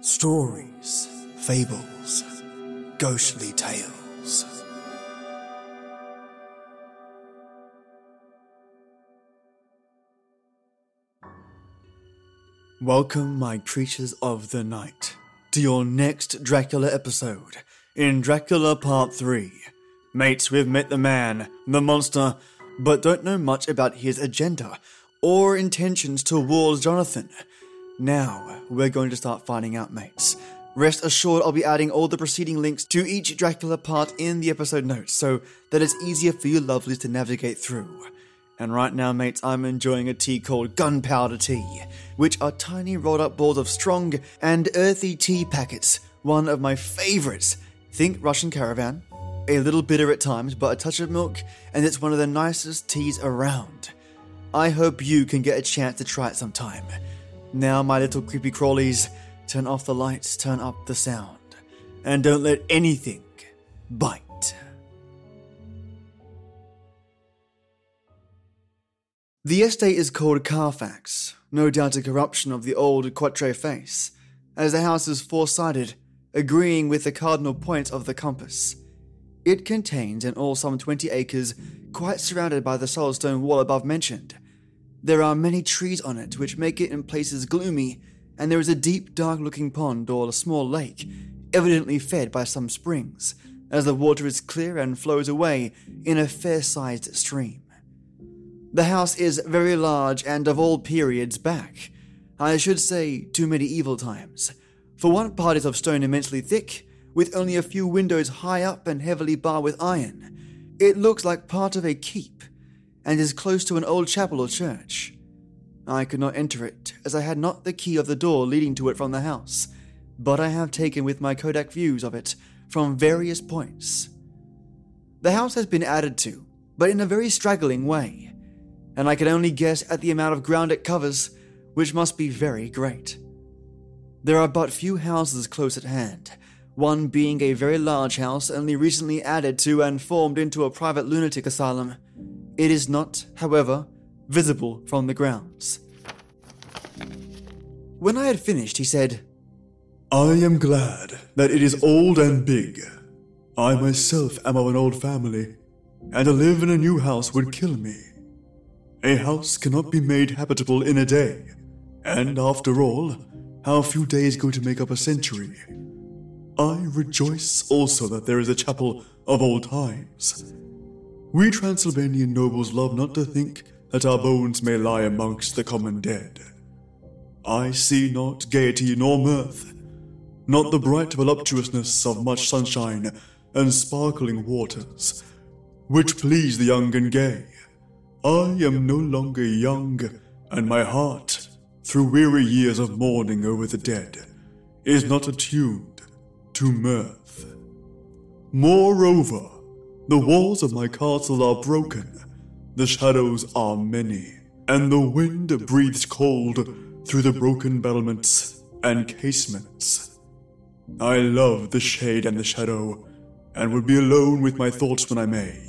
Stories, fables, ghostly tales. Welcome, my creatures of the night, to your next Dracula episode in Dracula Part 3. Mates, we've met the man, the monster, but don't know much about his agenda or intentions towards Jonathan. Now, we're going to start finding out, mates. Rest assured, I'll be adding all the preceding links to each Dracula part in the episode notes so that it's easier for you lovelies to navigate through. And right now, mates, I'm enjoying a tea called Gunpowder Tea, which are tiny rolled up balls of strong and earthy tea packets, one of my favorites. Think Russian Caravan, a little bitter at times, but a touch of milk, and it's one of the nicest teas around. I hope you can get a chance to try it sometime. Now, my little creepy crawlies, turn off the lights, turn up the sound, and don't let anything bite. The estate is called Carfax, no doubt a corruption of the old Quatre face, as the house is four sided, agreeing with the cardinal point of the compass. It contains in all some 20 acres, quite surrounded by the solid stone wall above mentioned. There are many trees on it, which make it in places gloomy, and there is a deep, dark looking pond or a small lake, evidently fed by some springs, as the water is clear and flows away in a fair sized stream. The house is very large and of all periods back. I should say to medieval times. For one part is of stone immensely thick, with only a few windows high up and heavily barred with iron. It looks like part of a keep, and is close to an old chapel or church. I could not enter it, as I had not the key of the door leading to it from the house, but I have taken with my Kodak views of it from various points. The house has been added to, but in a very straggling way, and I can only guess at the amount of ground it covers, which must be very great. There are but few houses close at hand, one being a very large house only recently added to and formed into a private lunatic asylum. It is not, however, visible from the grounds. When I had finished, he said, I am glad that it is old and big. I myself am of an old family, and to live in a new house would kill me. A house cannot be made habitable in a day, and after all, how few days go to make up a century. I rejoice also that there is a chapel of old times. We Transylvanian nobles love not to think that our bones may lie amongst the common dead. I see not gaiety nor mirth, not the bright voluptuousness of much sunshine and sparkling waters, which please the young and gay. I am no longer young, and my heart, through weary years of mourning over the dead, is not attuned to mirth. Moreover, the walls of my castle are broken, the shadows are many, and the wind breathes cold through the broken battlements and casements. I love the shade and the shadow, and would be alone with my thoughts when I may.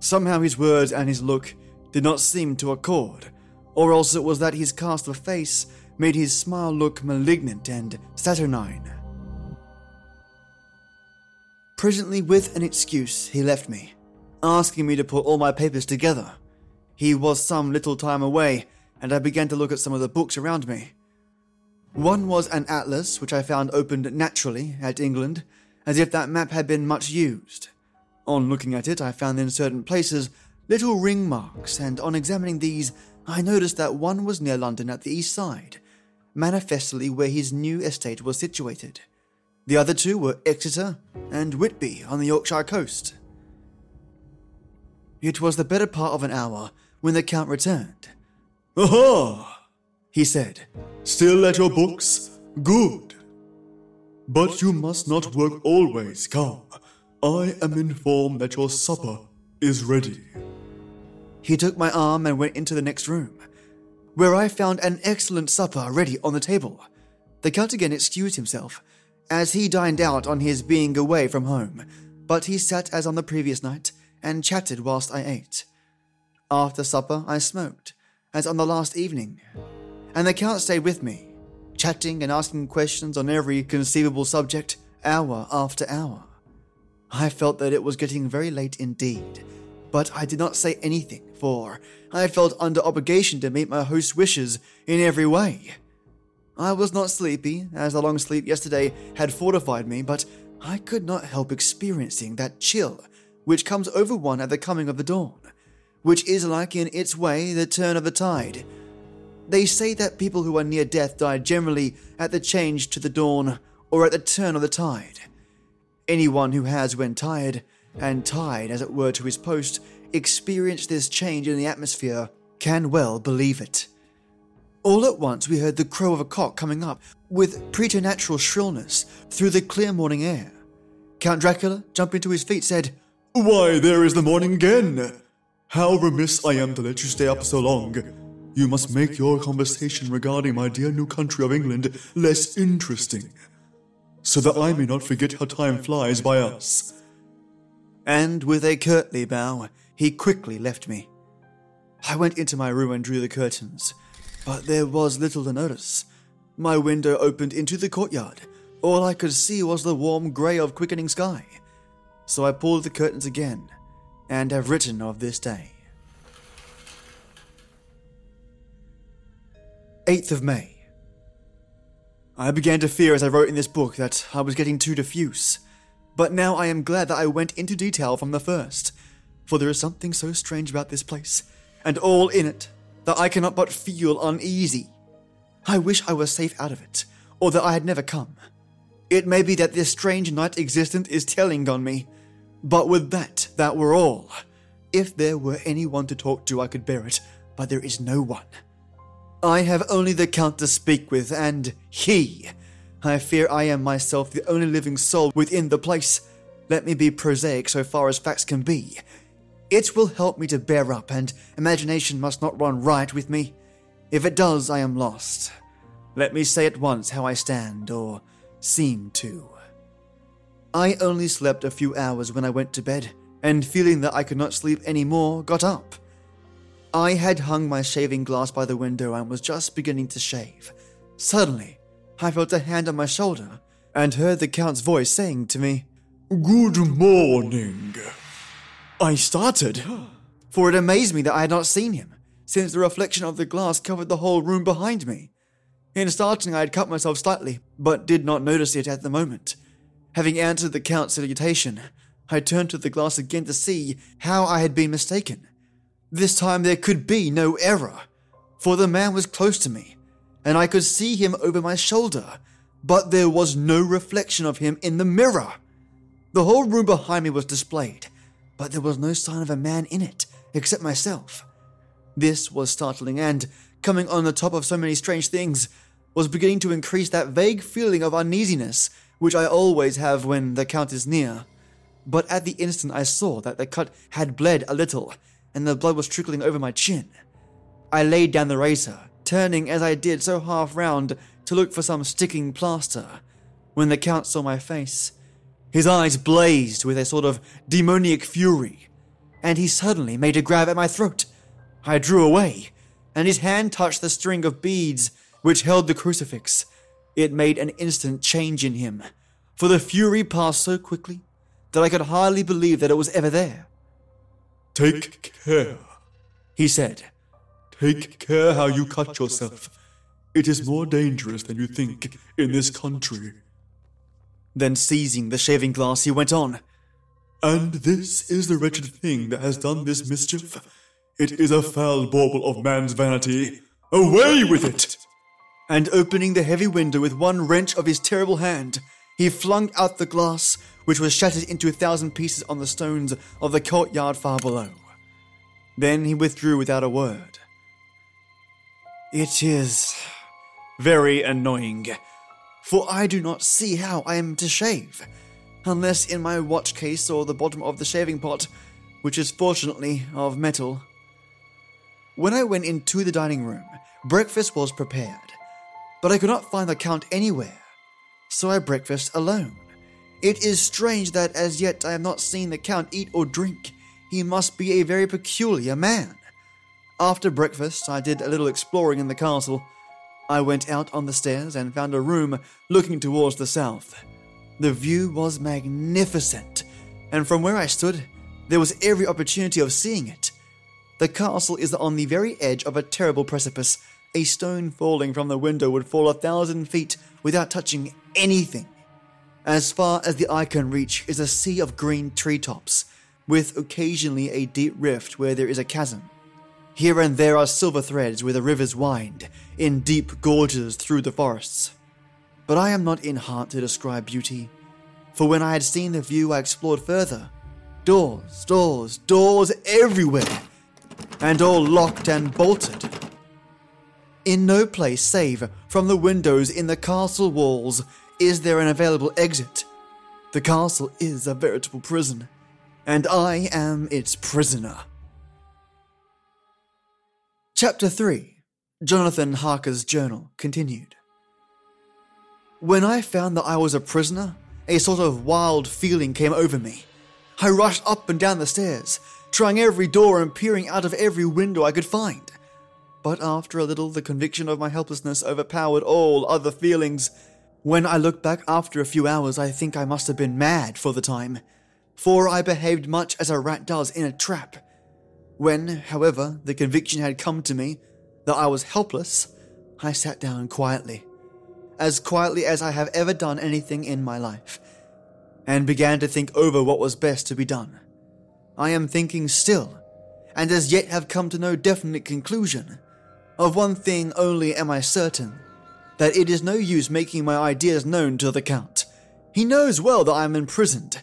Somehow his words and his look did not seem to accord, or else it was that his cast of face made his smile look malignant and saturnine. Presently, with an excuse, he left me, asking me to put all my papers together. He was some little time away, and I began to look at some of the books around me. One was an atlas, which I found opened naturally at England, as if that map had been much used. On looking at it, I found in certain places little ring marks, and on examining these, I noticed that one was near London at the east side, manifestly where his new estate was situated. The other two were Exeter and Whitby on the Yorkshire coast. It was the better part of an hour when the Count returned. Aha! He said, Still at your books? Good. But you must not work always, come. I am informed that your supper is ready. He took my arm and went into the next room, where I found an excellent supper ready on the table. The Count again excused himself as he dined out on his being away from home, but he sat as on the previous night and chatted whilst I ate. After supper, I smoked, as on the last evening, and the Count stayed with me, chatting and asking questions on every conceivable subject, hour after hour. I felt that it was getting very late indeed, but I did not say anything, for I felt under obligation to meet my host's wishes in every way. I was not sleepy, as the long sleep yesterday had fortified me, but I could not help experiencing that chill which comes over one at the coming of the dawn, which is like in its way the turn of the tide. They say that people who are near death die generally at the change to the dawn or at the turn of the tide. Anyone who has, when tired, and tied as it were to his post, experienced this change in the atmosphere can well believe it. All at once we heard the crow of a cock coming up with preternatural shrillness through the clear morning air. Count Dracula, jumping to his feet, said, Why, there is the morning again! How remiss I am to let you stay up so long. You must make your conversation regarding my dear new country of England less interesting, so that I may not forget how time flies by us. And with a curtly bow, he quickly left me. I went into my room and drew the curtains, but there was little to notice. My window opened into the courtyard. All I could see was the warm grey of quickening sky. So I pulled the curtains again, and have written of this day. 8th of May. I began to fear as I wrote in this book that I was getting too diffuse, but now I am glad that I went into detail from the first, for there is something so strange about this place, and all in it, that I cannot but feel uneasy. I wish I were safe out of it, or that I had never come. It may be that this strange night existence is telling on me, but with that, that were all. If there were anyone to talk to, I could bear it, but there is no one. I have only the Count to speak with, and he. I fear I am myself the only living soul within the place. Let me be prosaic so far as facts can be. It will help me to bear up, and imagination must not run riot with me. If it does, I am lost. Let me say at once how I stand, or seem to. I only slept a few hours when I went to bed, and feeling that I could not sleep any more, got up. I had hung my shaving glass by the window and was just beginning to shave. Suddenly, I felt a hand on my shoulder and heard the Count's voice saying to me, Good morning. I started, for it amazed me that I had not seen him, since the reflection of the glass covered the whole room behind me. In starting, I had cut myself slightly, but did not notice it at the moment. Having answered the Count's salutation, I turned to the glass again to see how I had been mistaken. This time there could be no error, for the man was close to me, and I could see him over my shoulder, but there was no reflection of him in the mirror. The whole room behind me was displayed, but there was no sign of a man in it, except myself. This was startling, and, coming on the top of so many strange things, was beginning to increase that vague feeling of uneasiness which I always have when the Count is near. But at the instant I saw that the cut had bled a little, and the blood was trickling over my chin. I laid down the razor, turning as I did so half round to look for some sticking plaster. When the Count saw my face, his eyes blazed with a sort of demoniac fury, and he suddenly made a grab at my throat. I drew away, and his hand touched the string of beads which held the crucifix. It made an instant change in him, for the fury passed so quickly that I could hardly believe that it was ever there. Take care, He said, take care how you cut yourself. It is more dangerous than you think in this country. Then, seizing the shaving glass, he went on. And this is the wretched thing that has done this mischief. It is a foul bauble of man's vanity. Away with it! And opening the heavy window with one wrench of his terrible hand, he flung out the glass, which was shattered into a thousand pieces on the stones of the courtyard far below. Then he withdrew without a word. It is very annoying, for I do not see how I am to shave, unless in my watch case or the bottom of the shaving pot, which is fortunately of metal. When I went into the dining room, breakfast was prepared, but I could not find the Count anywhere, so I breakfast alone. It is strange that as yet I have not seen the Count eat or drink. He must be a very peculiar man. After breakfast, I did a little exploring in the castle. I went out on the stairs and found a room looking towards the south. The view was magnificent, and from where I stood, there was every opportunity of seeing it. The castle is on the very edge of a terrible precipice. A stone falling from the window would fall a thousand feet without touching anything. As far as the eye can reach is a sea of green treetops, with occasionally a deep rift where there is a chasm. Here and there are silver threads where the rivers wind in deep gorges through the forests. But I am not in heart to describe beauty, for when I had seen the view, I explored further. Doors, doors, doors everywhere, and all locked and bolted. In no place save from the windows in the castle walls is there an available exit. The castle is a veritable prison, and I am its prisoner. Chapter 3 Jonathan Harker's Journal continued. When I found that I was a prisoner, a sort of wild feeling came over me. I rushed up and down the stairs, trying every door and peering out of every window I could find. But after a little, the conviction of my helplessness overpowered all other feelings. When I look back after a few hours, I think I must have been mad for the time, for I behaved much as a rat does in a trap. When, however, the conviction had come to me that I was helpless, I sat down quietly, as quietly as I have ever done anything in my life, and began to think over what was best to be done. I am thinking still, and as yet have come to no definite conclusion. Of one thing only am I certain that it is no use making my ideas known to the Count. He knows well that I am imprisoned,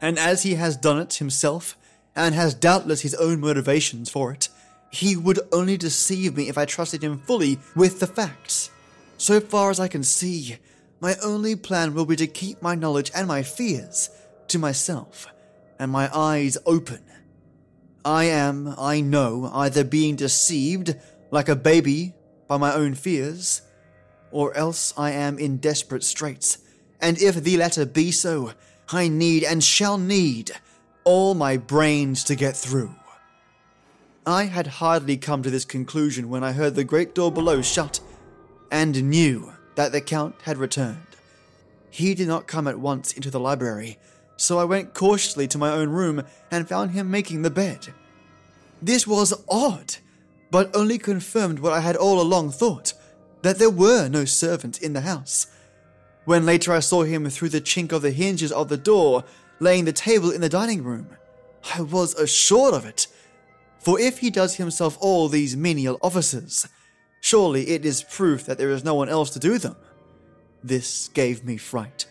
and as he has done it himself, and has doubtless his own motivations for it, he would only deceive me if I trusted him fully with the facts. So far as I can see, my only plan will be to keep my knowledge and my fears to myself, and my eyes open. I am, I know, either being deceived like a baby by my own fears, or else I am in desperate straits, and if the latter be so, I need and shall need all my brains to get through. I had hardly come to this conclusion when I heard the great door below shut, and knew that the Count had returned. He did not come at once into the library, so I went cautiously to my own room and found him making the bed. This was odd but only confirmed what I had all along thought that there were no servants in the house. When later I saw him through the chink of the hinges of the door, laying the table in the dining room, I was assured of it. For if he does himself all these menial offices, surely it is proof that there is no one else to do them. This gave me fright.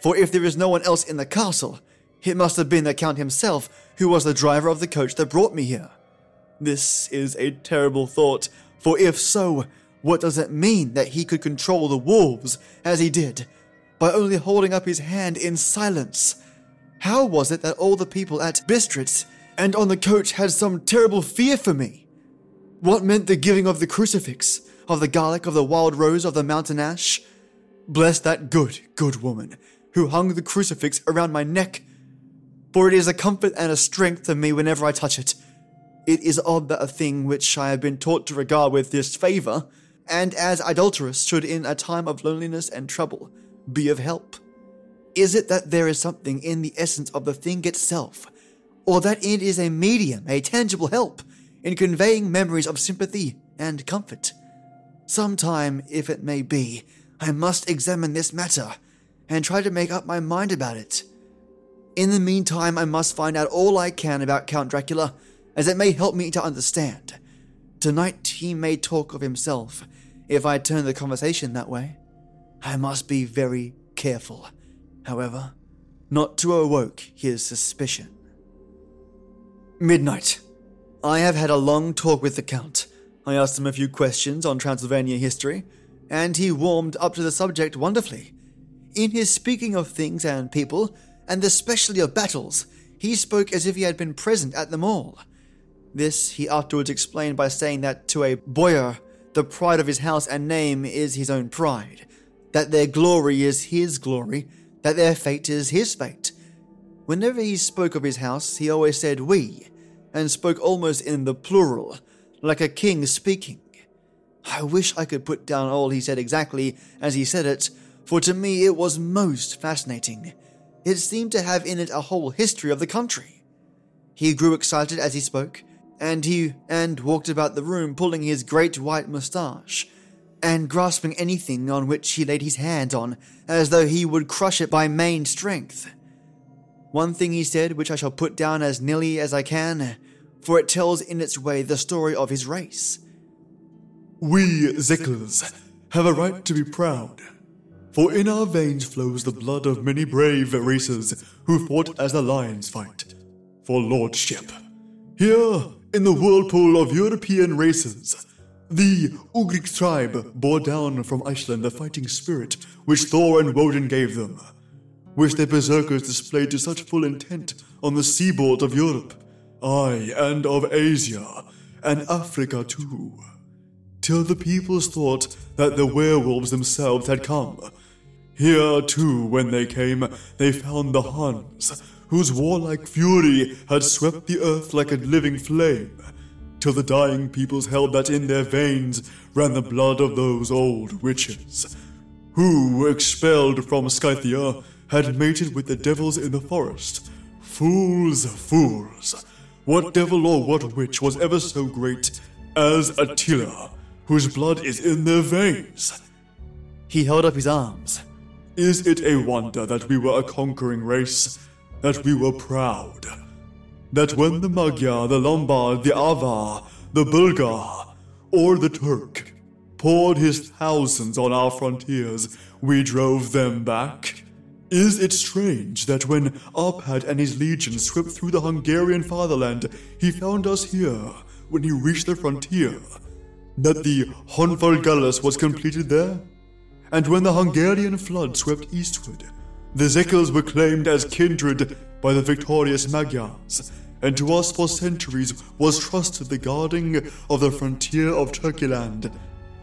For if there is no one else in the castle, it must have been the Count himself who was the driver of the coach that brought me here. This is a terrible thought, for if so, what does it mean that he could control the wolves as he did, by only holding up his hand in silence? How was it that all the people at Bistritz and on the coach had some terrible fear for me? What meant the giving of the crucifix, of the garlic, of the wild rose, of the mountain ash? Bless that good, good woman who hung the crucifix around my neck, for it is a comfort and a strength to me whenever I touch it it is odd that a thing which I have been taught to regard with disfavour, and as idolatrous, should in a time of loneliness and trouble be of help. Is it that there is something in the essence of the thing itself, or that it is a medium, a tangible help, in conveying memories of sympathy and comfort? Sometime, if it may be, I must examine this matter and try to make up my mind about it. In the meantime, I must find out all I can about Count Dracula as it may help me to understand. Tonight he may talk of himself if I turn the conversation that way. I must be very careful, however, not to awoke his suspicion. Midnight. I have had a long talk with the Count. I asked him a few questions on Transylvania history, and he warmed up to the subject wonderfully. In his speaking of things and people, and especially of battles, he spoke as if he had been present at them all. This he afterwards explained by saying that to a boyar, the pride of his house and name is his own pride, that their glory is his glory, that their fate is his fate. Whenever he spoke of his house, he always said we, and spoke almost in the plural, like a king speaking. I wish I could put down all he said exactly as he said it, for to me it was most fascinating. It seemed to have in it a whole history of the country. He grew excited as he spoke, and he and walked about the room pulling his great white moustache and grasping anything on which he laid his hand on, as though he would crush it by main strength. One thing he said, which I shall put down as nearly as I can, for it tells in its way the story of his race. We, Zekels, have a right to be proud, for in our veins flows the blood of many brave races who fought as the lions fight for lordship. Here, in the whirlpool of European races, the Ugric tribe bore down from Iceland the fighting spirit which Thor and Woden gave them, which their berserkers displayed to such full intent on the seaboard of Europe, aye, and of Asia, and Africa too, till the peoples thought that the werewolves themselves had come. Here too, when they came, they found the Huns, whose warlike fury had swept the earth like a living flame till the dying peoples held that in their veins ran the blood of those old witches, who, expelled from Scythia, had mated with the devils in the forest. Fools, fools! What devil or what witch was ever so great as Attila, whose blood is in their veins? He held up his arms. Is it a wonder that we were a conquering race, that we were proud? That when the Magyar, the Lombard, the Avar, the Bulgar, or the Turk poured his thousands on our frontiers, we drove them back? Is it strange that when Arpad and his legions swept through the Hungarian fatherland, he found us here when he reached the frontier? That the Honfoglalas was completed there? And when the Hungarian flood swept eastward, the Zekels were claimed as kindred by the victorious Magyars, and to us for centuries was trusted the guarding of the frontier of Turkeyland.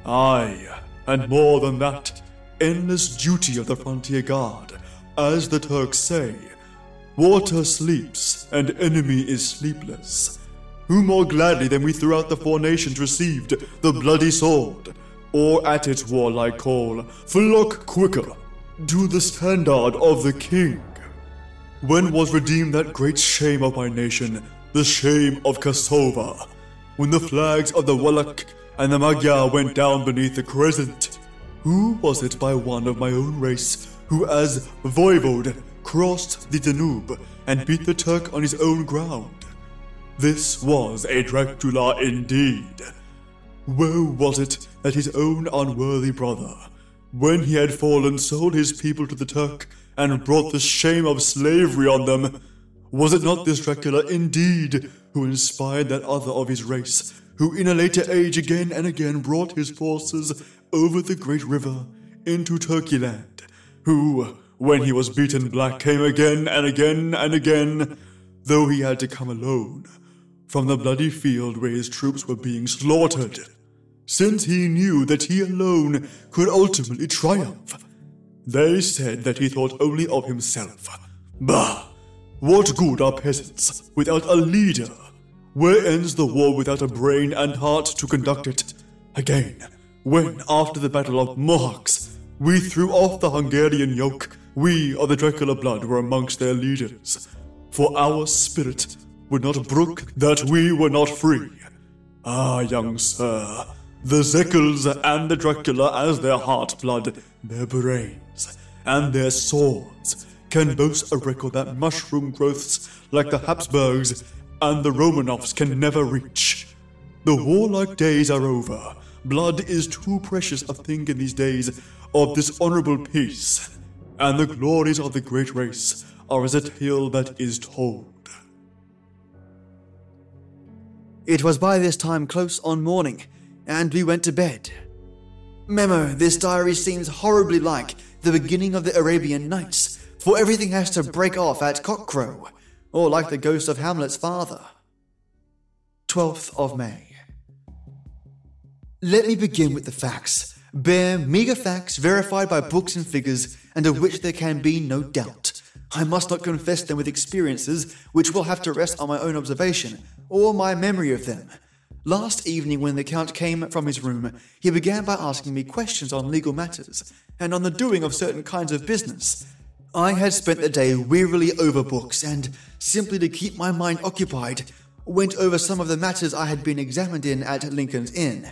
Aye, and more than that, endless duty of the frontier guard, as the Turks say. Water sleeps, and enemy is sleepless. Who more gladly than we throughout the four nations received the bloody sword, or at its warlike call, flock quicker to the standard of the king? When was redeemed that great shame of my nation, the shame of Kosovo? When the flags of the Wallach and the Magyar went down beneath the crescent? Who was it by one of my own race who, as voivode, crossed the Danube and beat the Turk on his own ground? This was a Dracula indeed. Woe was it that his own unworthy brother, when he had fallen, sold his people to the Turk and brought the shame of slavery on them. Was it not this Dracula indeed who inspired that other of his race, who in a later age again and again brought his forces over the great river into Turkeyland, who, when he was beaten black, came again and again and again, though he had to come alone, from the bloody field where his troops were being slaughtered, since he knew that he alone could ultimately triumph they said that he thought only of himself. Bah! What good are peasants without a leader? Where ends the war without a brain and heart to conduct it? Again, when, after the Battle of Mohacs, we threw off the Hungarian yoke, we of the Dracula blood were amongst their leaders. For our spirit would not brook that we were not free. Ah, young sir, the Zekels and the Dracula as their heart blood, their brains, and their swords can boast a record that mushroom growths like the Habsburgs and the Romanovs can never reach. The warlike days are over. Blood is too precious a thing in these days of dishonorable peace, and the glories of the great race are as a tale that is told. It was by this time close on morning and we went to bed. Memo, this diary seems horribly like the beginning of the Arabian Nights, for everything has to break off at cockcrow, or like the ghost of Hamlet's father. 12th of May. Let me begin with the facts. Bare, meagre facts verified by books and figures, and of which there can be no doubt. I must not confess them with experiences which will have to rest on my own observation, or my memory of them. Last evening, when the Count came from his room, he began by asking me questions on legal matters and on the doing of certain kinds of business. I had spent the day wearily over books and, simply to keep my mind occupied, went over some of the matters I had been examined in at Lincoln's Inn.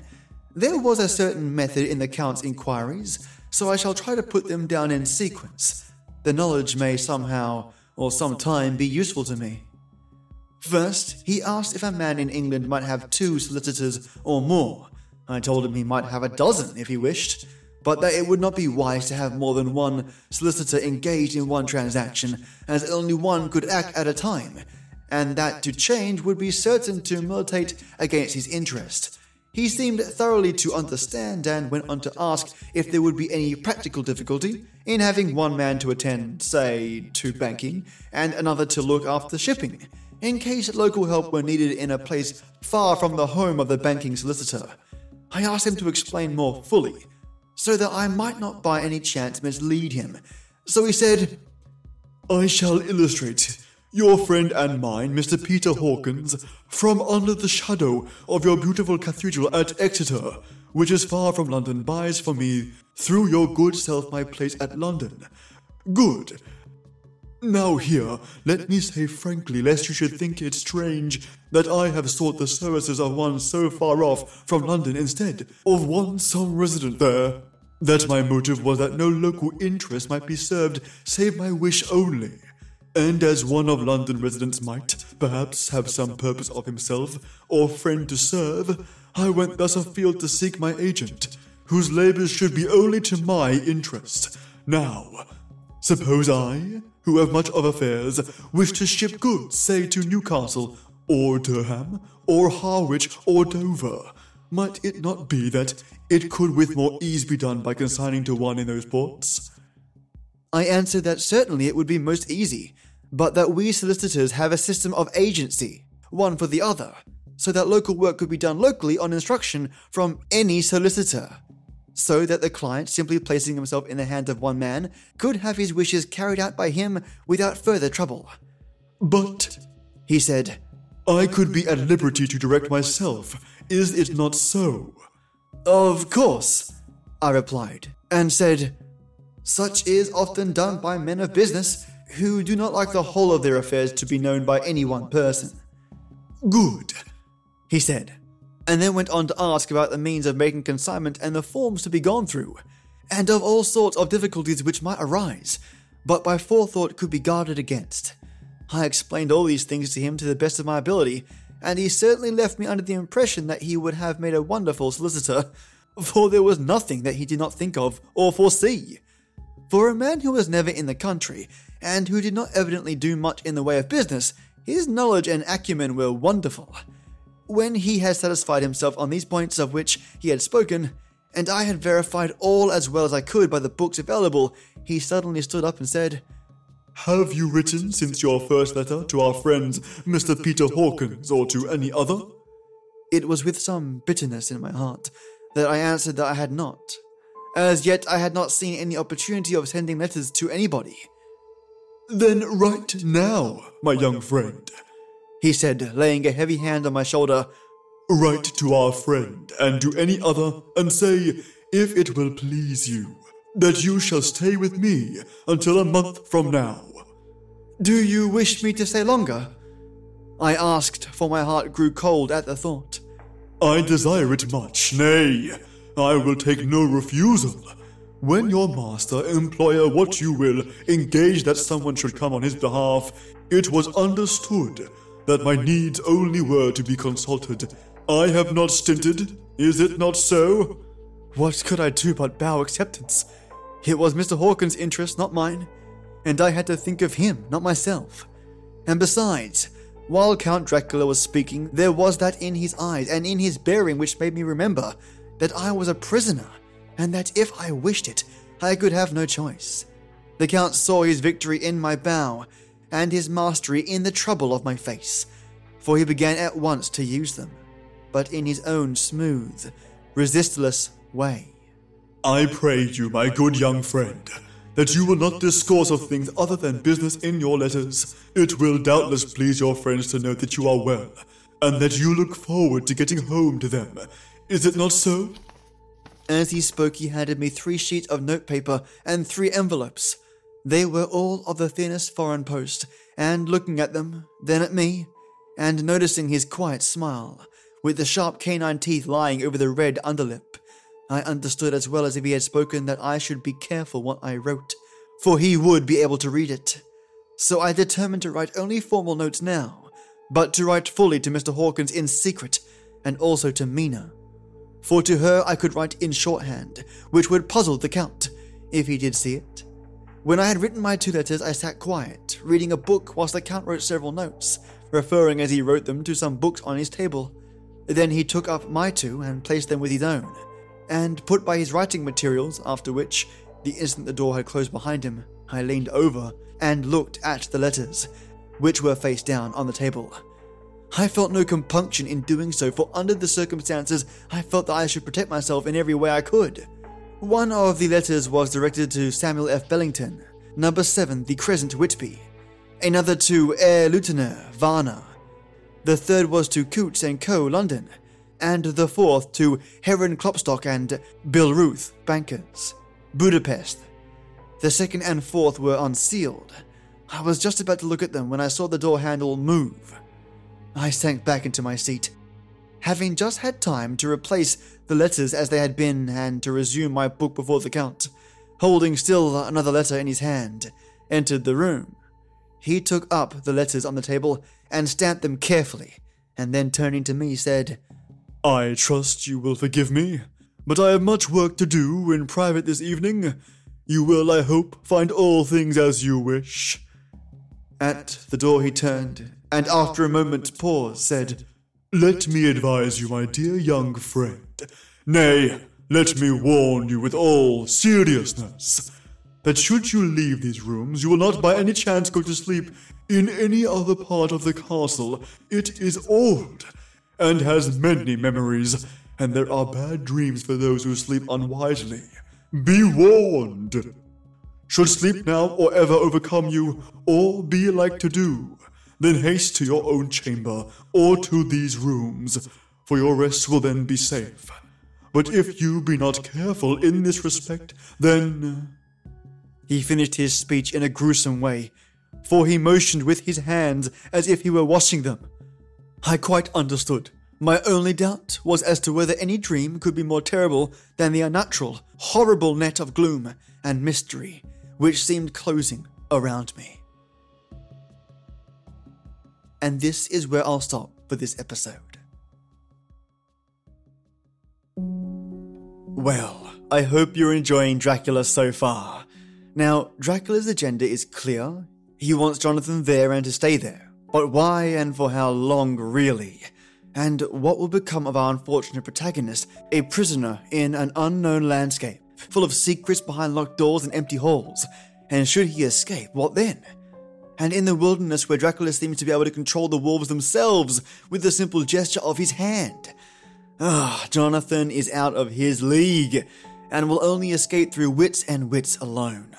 There was a certain method in the Count's inquiries, so I shall try to put them down in sequence. The knowledge may somehow or sometime be useful to me. First, he asked if a man in England might have two solicitors or more. I told him he might have a dozen if he wished, but that it would not be wise to have more than one solicitor engaged in one transaction, as only one could act at a time, and that to change would be certain to militate against his interest. He seemed thoroughly to understand and went on to ask if there would be any practical difficulty in having one man to attend, say, to banking, and another to look after shipping in case local help were needed in a place far from the home of the banking solicitor. I asked him to explain more fully, so that I might not by any chance mislead him. So he said, I shall illustrate your friend and mine, Mr. Peter Hawkins, from under the shadow of your beautiful cathedral at Exeter, which is far from London, buys for me through your good self my place at London. Good. Now, here, let me say frankly, lest you should think it strange that I have sought the services of one so far off from London instead of one some resident there, that my motive was that no local interest might be served save my wish only. And as one of London residents might, perhaps, have some purpose of himself or friend to serve, I went thus afield to seek my agent, whose labours should be only to my interest. Now, suppose I, who have much of affairs, wish to ship goods, say to Newcastle, or Durham, or Harwich, or Dover, might it not be that it could with more ease be done by consigning to one in those ports? I answered that certainly it would be most easy, but that we solicitors have a system of agency, one for the other, so that local work could be done locally on instruction from any solicitor so that the client, simply placing himself in the hands of one man, could have his wishes carried out by him without further trouble. But, he said, I could be at liberty to direct myself, is it not so? Of course, I replied, and said, Such is often done by men of business who do not like the whole of their affairs to be known by any one person. Good, he said and then went on to ask about the means of making consignment and the forms to be gone through, and of all sorts of difficulties which might arise, but by forethought could be guarded against. I explained all these things to him to the best of my ability, and he certainly left me under the impression that he would have made a wonderful solicitor, for there was nothing that he did not think of or foresee. For a man who was never in the country, and who did not evidently do much in the way of business, his knowledge and acumen were wonderful. When he had satisfied himself on these points of which he had spoken, and I had verified all as well as I could by the books available, he suddenly stood up and said, Have you written since your first letter to our friend Mr. Peter Hawkins or to any other? It was with some bitterness in my heart that I answered that I had not. As yet, I had not seen any opportunity of sending letters to anybody. Then write now, my young friend he said, laying a heavy hand on my shoulder. Write to our friend and to any other, and say, if it will please you, that you shall stay with me until a month from now. Do you wish me to stay longer? I asked, for my heart grew cold at the thought. I desire it much, nay, I will take no refusal. When your master, employer, what you will, engaged that someone should come on his behalf, it was understood that my needs only were to be consulted. I have not stinted, is it not so? What could I do but bow acceptance? It was Mr. Hawkins' interest, not mine, and I had to think of him, not myself. And besides, while Count Dracula was speaking, there was that in his eyes and in his bearing which made me remember that I was a prisoner, and that if I wished it, I could have no choice. The Count saw his victory in my bow, and his mastery in the trouble of my face, for he began at once to use them, but in his own smooth, resistless way. I pray you, my good young friend, that you will not discourse of things other than business in your letters. It will doubtless please your friends to know that you are well, and that you look forward to getting home to them. Is it not so? As he spoke, he handed me three sheets of notepaper and three envelopes. They were all of the thinnest foreign post, and looking at them, then at me, and noticing his quiet smile, with the sharp canine teeth lying over the red underlip, I understood as well as if he had spoken that I should be careful what I wrote, for he would be able to read it. So I determined to write only formal notes now, but to write fully to Mr. Hawkins in secret, and also to Mina. For to her I could write in shorthand, which would puzzle the Count, if he did see it. When I had written my two letters, I sat quiet, reading a book whilst the Count wrote several notes, referring as he wrote them to some books on his table. Then he took up my two and placed them with his own, and put by his writing materials, after which, the instant the door had closed behind him, I leaned over and looked at the letters, which were face down on the table. I felt no compunction in doing so, for under the circumstances, I felt that I should protect myself in every way I could. One of the letters was directed to Samuel F. Billington, number 7, the Crescent Whitby. Another to Herr Leutner Varna. The third was to Coutts and Co. London, and the fourth to Herren Klopstock and Billreuth, bankers, Budapest. The second and fourth were unsealed. I was just about to look at them when I saw the door handle move. I sank back into my seat, having just had time to replace the letters as they had been and to resume my book before the Count, holding still another letter in his hand, entered the room. He took up the letters on the table and stamped them carefully, and then turning to me said, I trust you will forgive me, but I have much work to do in private this evening. You will, I hope, find all things as you wish. At the door he turned, and after a moment's pause said, Let me advise you, my dear young friend. Nay, let me warn you with all seriousness that should you leave these rooms, you will not by any chance go to sleep in any other part of the castle. It is old and has many memories, and there are bad dreams for those who sleep unwisely. Be warned! Should sleep now or ever overcome you, or be like to do, then haste to your own chamber or to these rooms, for your rest will then be safe. But if you be not careful in this respect, then. He finished his speech in a gruesome way, for he motioned with his hands as if he were washing them. I quite understood. My only doubt was as to whether any dream could be more terrible than the unnatural, horrible net of gloom and mystery which seemed closing around me. And this is where I'll stop for this episode. Well, I hope you're enjoying Dracula so far. Now, Dracula's agenda is clear. He wants Jonathan there and to stay there. But why and for how long, really? And what will become of our unfortunate protagonist, a prisoner in an unknown landscape, full of secrets behind locked doors and empty halls? And should he escape, what then? And in the wilderness where Dracula seems to be able to control the wolves themselves with the simple gesture of his hand. Ah, Jonathan is out of his league and will only escape through wits and wits alone.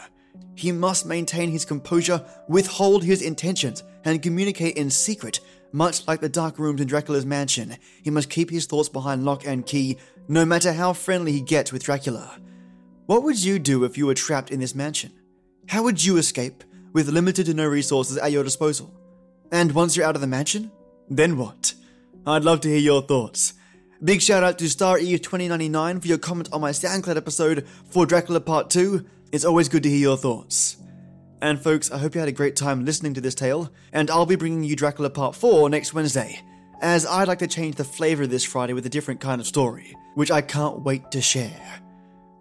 He must maintain his composure, withhold his intentions, and communicate in secret, much like the dark rooms in Dracula's mansion. He must keep his thoughts behind lock and key, no matter how friendly he gets with Dracula. What would you do if you were trapped in this mansion? How would you escape with limited to no resources at your disposal? And once you're out of the mansion, then what? I'd love to hear your thoughts. Big shout out to Star Eve 2099 for your comment on my SoundCloud episode for Dracula Part 2. It's always good to hear your thoughts. And folks, I hope you had a great time listening to this tale, and I'll be bringing you Dracula Part 4 next Wednesday, as I'd like to change the flavour this Friday with a different kind of story, which I can't wait to share.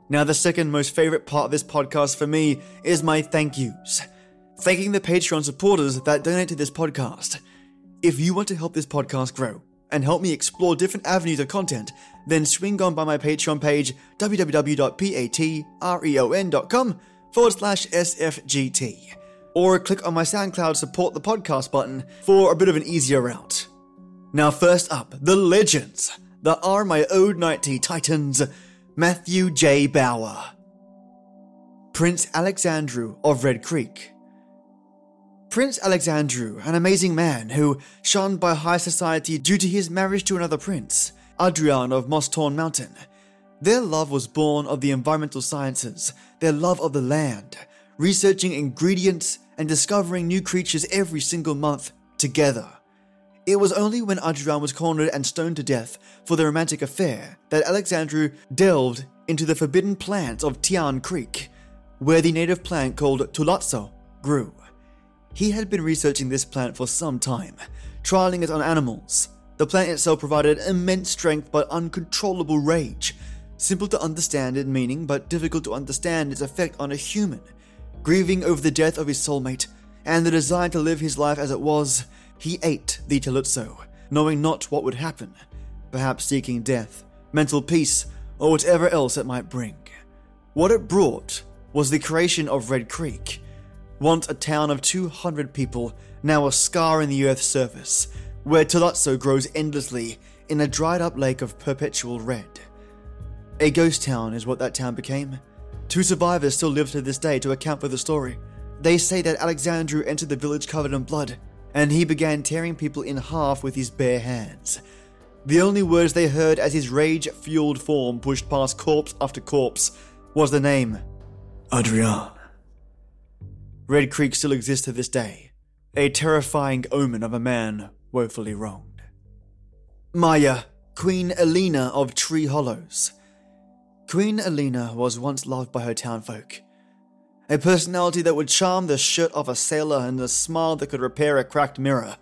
Now, the second most favourite part of this podcast for me is my thank yous. Thanking the Patreon supporters that donate to this podcast. If you want to help this podcast grow, and help me explore different avenues of content, then swing on by my Patreon page, www.patreon.com forward slash SFGT. Or click on my SoundCloud support the podcast button for a bit of an easier route. Now, first up, the legends that are my Ode Night Tea Titans, Matthew J. Bauer, Prince Alexandru of Red Creek, Prince Alexandru, an amazing man who, shunned by high society due to his marriage to another prince, Adrian of Moss-Torn Mountain. Their love was born of the environmental sciences, their love of the land, researching ingredients and discovering new creatures every single month together. It was only when Adrian was cornered and stoned to death for their romantic affair that Alexandru delved into the forbidden plants of Tian Creek, where the native plant called Tulatso grew. He had been researching this plant for some time, trialing it on animals. The plant itself provided immense strength but uncontrollable rage, simple to understand in meaning but difficult to understand its effect on a human. Grieving over the death of his soulmate and the desire to live his life as it was, he ate the Talutso, knowing not what would happen, perhaps seeking death, mental peace, or whatever else it might bring. What it brought was the creation of Red Creek, once a town of 200 people, now a scar in the Earth's surface, where Talutso grows endlessly in a dried up lake of perpetual red. A ghost town is what that town became. Two survivors still live to this day to account for the story. They say that Alexandru entered the village covered in blood, and he began tearing people in half with his bare hands. The only words they heard as his rage fueled form pushed past corpse after corpse was the name Adrian. Red Creek still exists to this day, a terrifying omen of a man woefully wronged. Maya, Queen Elena of Tree Hollows. Queen Elena was once loved by her townfolk. A personality that would charm the shirt of a sailor and a smile that could repair a cracked mirror.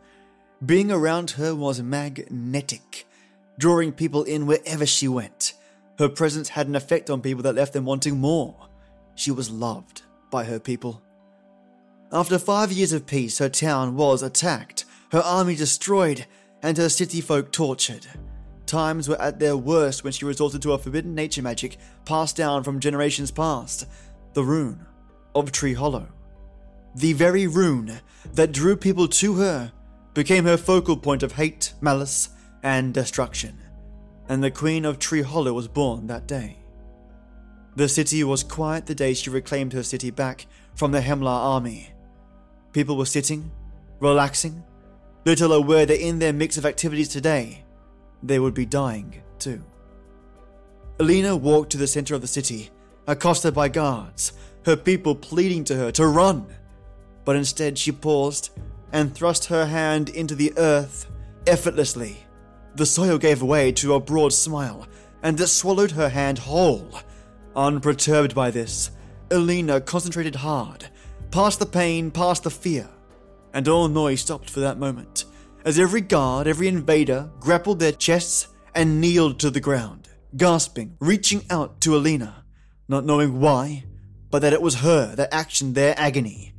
Being around her was magnetic, drawing people in wherever she went. Her presence had an effect on people that left them wanting more. She was loved by her people. After five years of peace, her town was attacked, her army destroyed, and her city folk tortured. Times were at their worst when she resorted to a forbidden nature magic passed down from generations past the rune of Tree Hollow. The very rune that drew people to her became her focal point of hate, malice, and destruction, and the Queen of Tree Hollow was born that day. The city was quiet the day she reclaimed her city back from the Hemlar army. People were sitting, relaxing, little aware that in their mix of activities today, they would be dying too. Elena walked to the center of the city, accosted by guards, her people pleading to her to run. But instead, she paused and thrust her hand into the earth effortlessly. The soil gave way to a broad smile, and it swallowed her hand whole. Unperturbed by this, Elena concentrated hard past the pain, past the fear. And all noise stopped for that moment, as every guard, every invader grappled their chests and kneeled to the ground, gasping, reaching out to Alina, not knowing why, but that it was her that actioned their agony.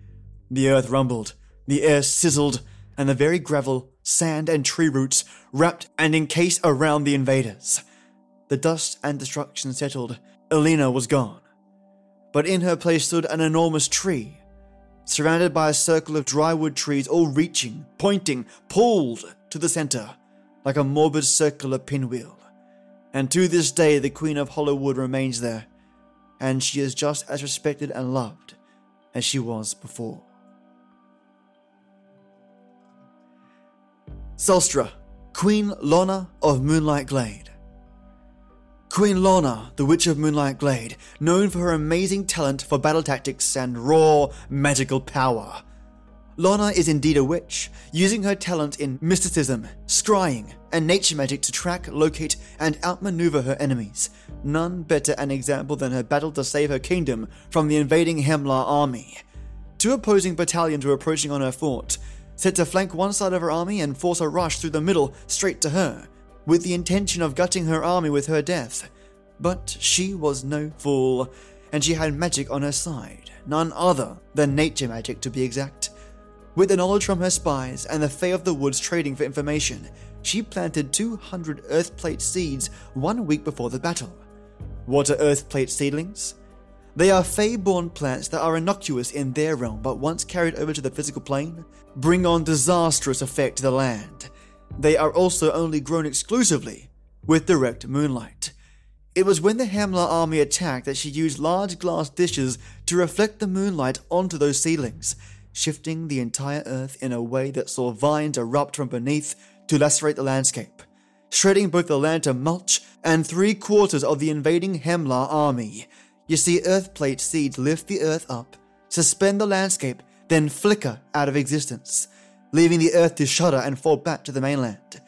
The earth rumbled, the air sizzled, and the very gravel, sand, and tree roots wrapped and encased around the invaders. The dust and destruction settled. Alina was gone. But in her place stood an enormous tree, surrounded by a circle of drywood trees, all reaching, pointing, pulled to the center, like a morbid circular pinwheel. And to this day, the Queen of Hollowwood remains there, and she is just as respected and loved as she was before. Sulstra, Queen Lorna of Moonlight Glade. Queen Lorna, the Witch of Moonlight Glade, known for her amazing talent for battle tactics and raw magical power. Lorna is indeed a witch, using her talent in mysticism, scrying, and nature magic to track, locate, and outmaneuver her enemies. None better an example than her battle to save her kingdom from the invading Hemlar army. Two opposing battalions were approaching on her fort, set to flank one side of her army and force a rush through the middle straight to her with the intention of gutting her army with her death. But she was no fool, and she had magic on her side, none other than nature magic to be exact. With the knowledge from her spies and the Fae of the Woods trading for information, she planted 200 Earthplate seeds one week before the battle. What are Earthplate seedlings? They are Fae-born plants that are innocuous in their realm, but once carried over to the physical plane, bring on disastrous effect to the land. They are also only grown exclusively with direct moonlight. It was when the Hemlar army attacked that she used large glass dishes to reflect the moonlight onto those ceilings, shifting the entire earth in a way that saw vines erupt from beneath to lacerate the landscape, shredding both the land to mulch and three quarters of the invading Hemlar army. You see earthplate seeds lift the earth up, suspend the landscape, then flicker out of existence, leaving the earth to shudder and fall back to the mainland.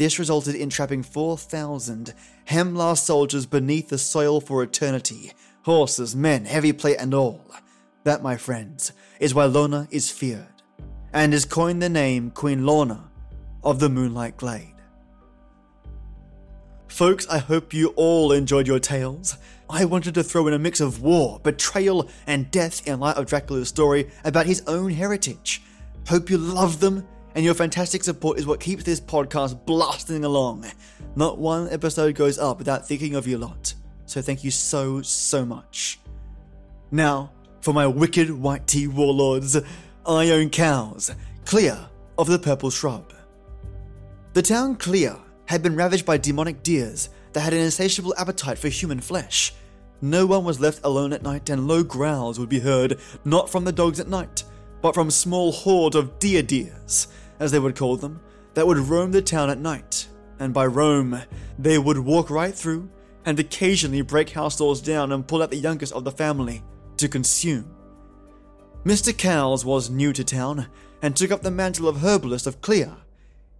This resulted in trapping 4,000 Hemlar soldiers beneath the soil for eternity horses, men, heavy plate, and all. That, my friends, is why Lorna is feared, and is coined the name Queen Lorna of the Moonlight Glade. Folks, I hope you all enjoyed your tales. I wanted to throw in a mix of war, betrayal, and death in light of Dracula's story about his own heritage. Hope you love them, and your fantastic support is what keeps this podcast blasting along. Not one episode goes up without thinking of you lot. So thank you so, so much. Now, for my wicked white tea warlords, I own cows, Clear of the Purple Shrub. The town Clear had been ravaged by demonic deers that had an insatiable appetite for human flesh. No one was left alone at night, and low growls would be heard not from the dogs at night, but from a small horde of deer deers, as they would call them, that would roam the town at night. And by roam, they would walk right through and occasionally break house doors down and pull out the youngest of the family to consume. Mr. Cowles was new to town and took up the mantle of herbalist of Clear.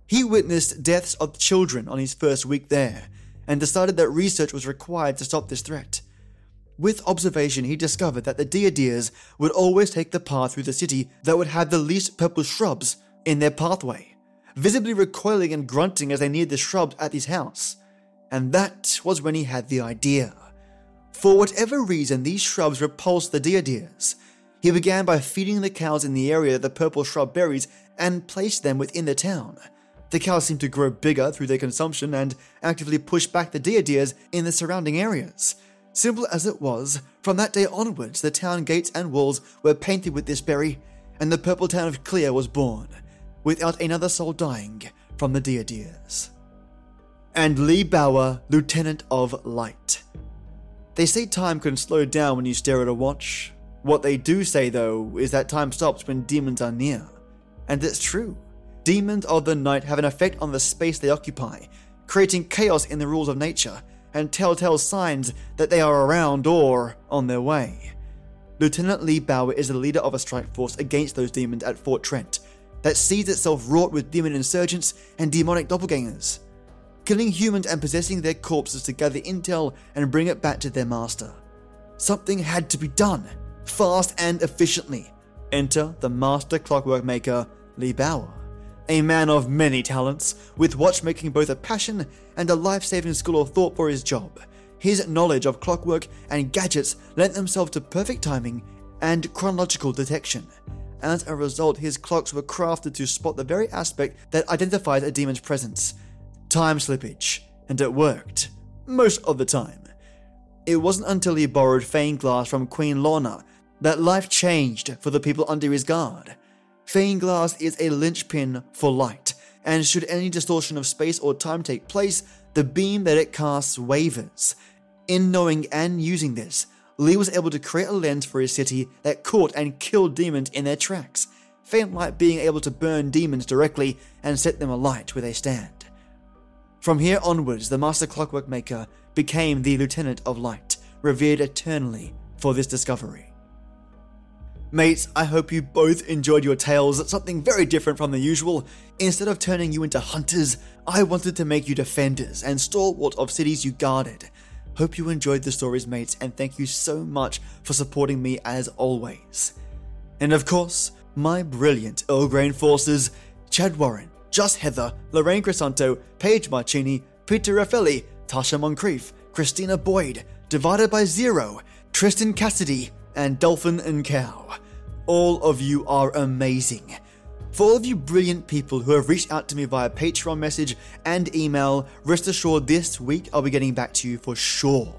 He witnessed deaths of children on his first week there and decided that research was required to stop this threat. With observation, he discovered that the deer deers would always take the path through the city that would have the least purple shrubs in their pathway, visibly recoiling and grunting as they neared the shrubs at his house. And that was when he had the idea. For whatever reason, these shrubs repulsed the deer deers. He began by feeding the cows in the area the purple shrub berries and placed them within the town. The cows seemed to grow bigger through their consumption and actively pushed back the deer deers in the surrounding areas. Simple as it was, from that day onwards, the town gates and walls were painted with this berry, and the purple town of Clear was born, without another soul dying from the deer deers. And Lee Bauer, Lieutenant of Light. They say time can slow down when you stare at a watch. What they do say, though, is that time stops when demons are near. And it's true. Demons of the night have an effect on the space they occupy, creating chaos in the rules of nature and telltale signs that they are around or on their way. Lieutenant Lee Bauer is the leader of a strike force against those demons at Fort Trent that sees itself wrought with demon insurgents and demonic doppelgangers, killing humans and possessing their corpses to gather intel and bring it back to their master. Something had to be done, fast and efficiently. Enter the master clockwork maker, Lee Bauer a man of many talents, with watchmaking both a passion and a life saving school of thought for his job. His knowledge of clockwork and gadgets lent themselves to perfect timing and chronological detection. As a result, his clocks were crafted to spot the very aspect that identifies a demon's presence time slippage, and it worked. Most of the time. It wasn't until he borrowed Fane Glass from Queen Lorna that life changed for the people under his guard. Fane glass is a linchpin for light, and should any distortion of space or time take place, the beam that it casts wavers. In knowing and using this, Lee was able to create a lens for his city that caught and killed demons in their tracks, faint light being able to burn demons directly and set them alight where they stand. From here onwards, the Master Clockwork Maker became the Lieutenant of Light, revered eternally for this discovery. Mates, I hope you both enjoyed your tales, something very different from the usual. Instead of turning you into hunters, I wanted to make you defenders and stalwart of cities you guarded. Hope you enjoyed the stories, mates, and thank you so much for supporting me as always. And of course, my brilliant Earl Grain forces Chad Warren, Just Heather, Lorraine Crisanto, Paige Marcini, Peter Raffelli, Tasha Moncrief, Christina Boyd, Divided by Zero, Tristan Cassidy, and Dolphin and Cow. All of you are amazing. For all of you brilliant people who have reached out to me via Patreon message and email, rest assured this week I'll be getting back to you for sure.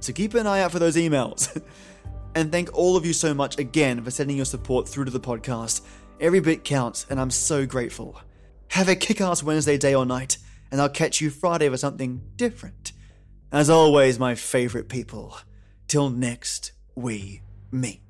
So keep an eye out for those emails. and thank all of you so much again for sending your support through to the podcast. Every bit counts, and I'm so grateful. Have a kick ass Wednesday day or night, and I'll catch you Friday for something different. As always, my favorite people. Till next we meet.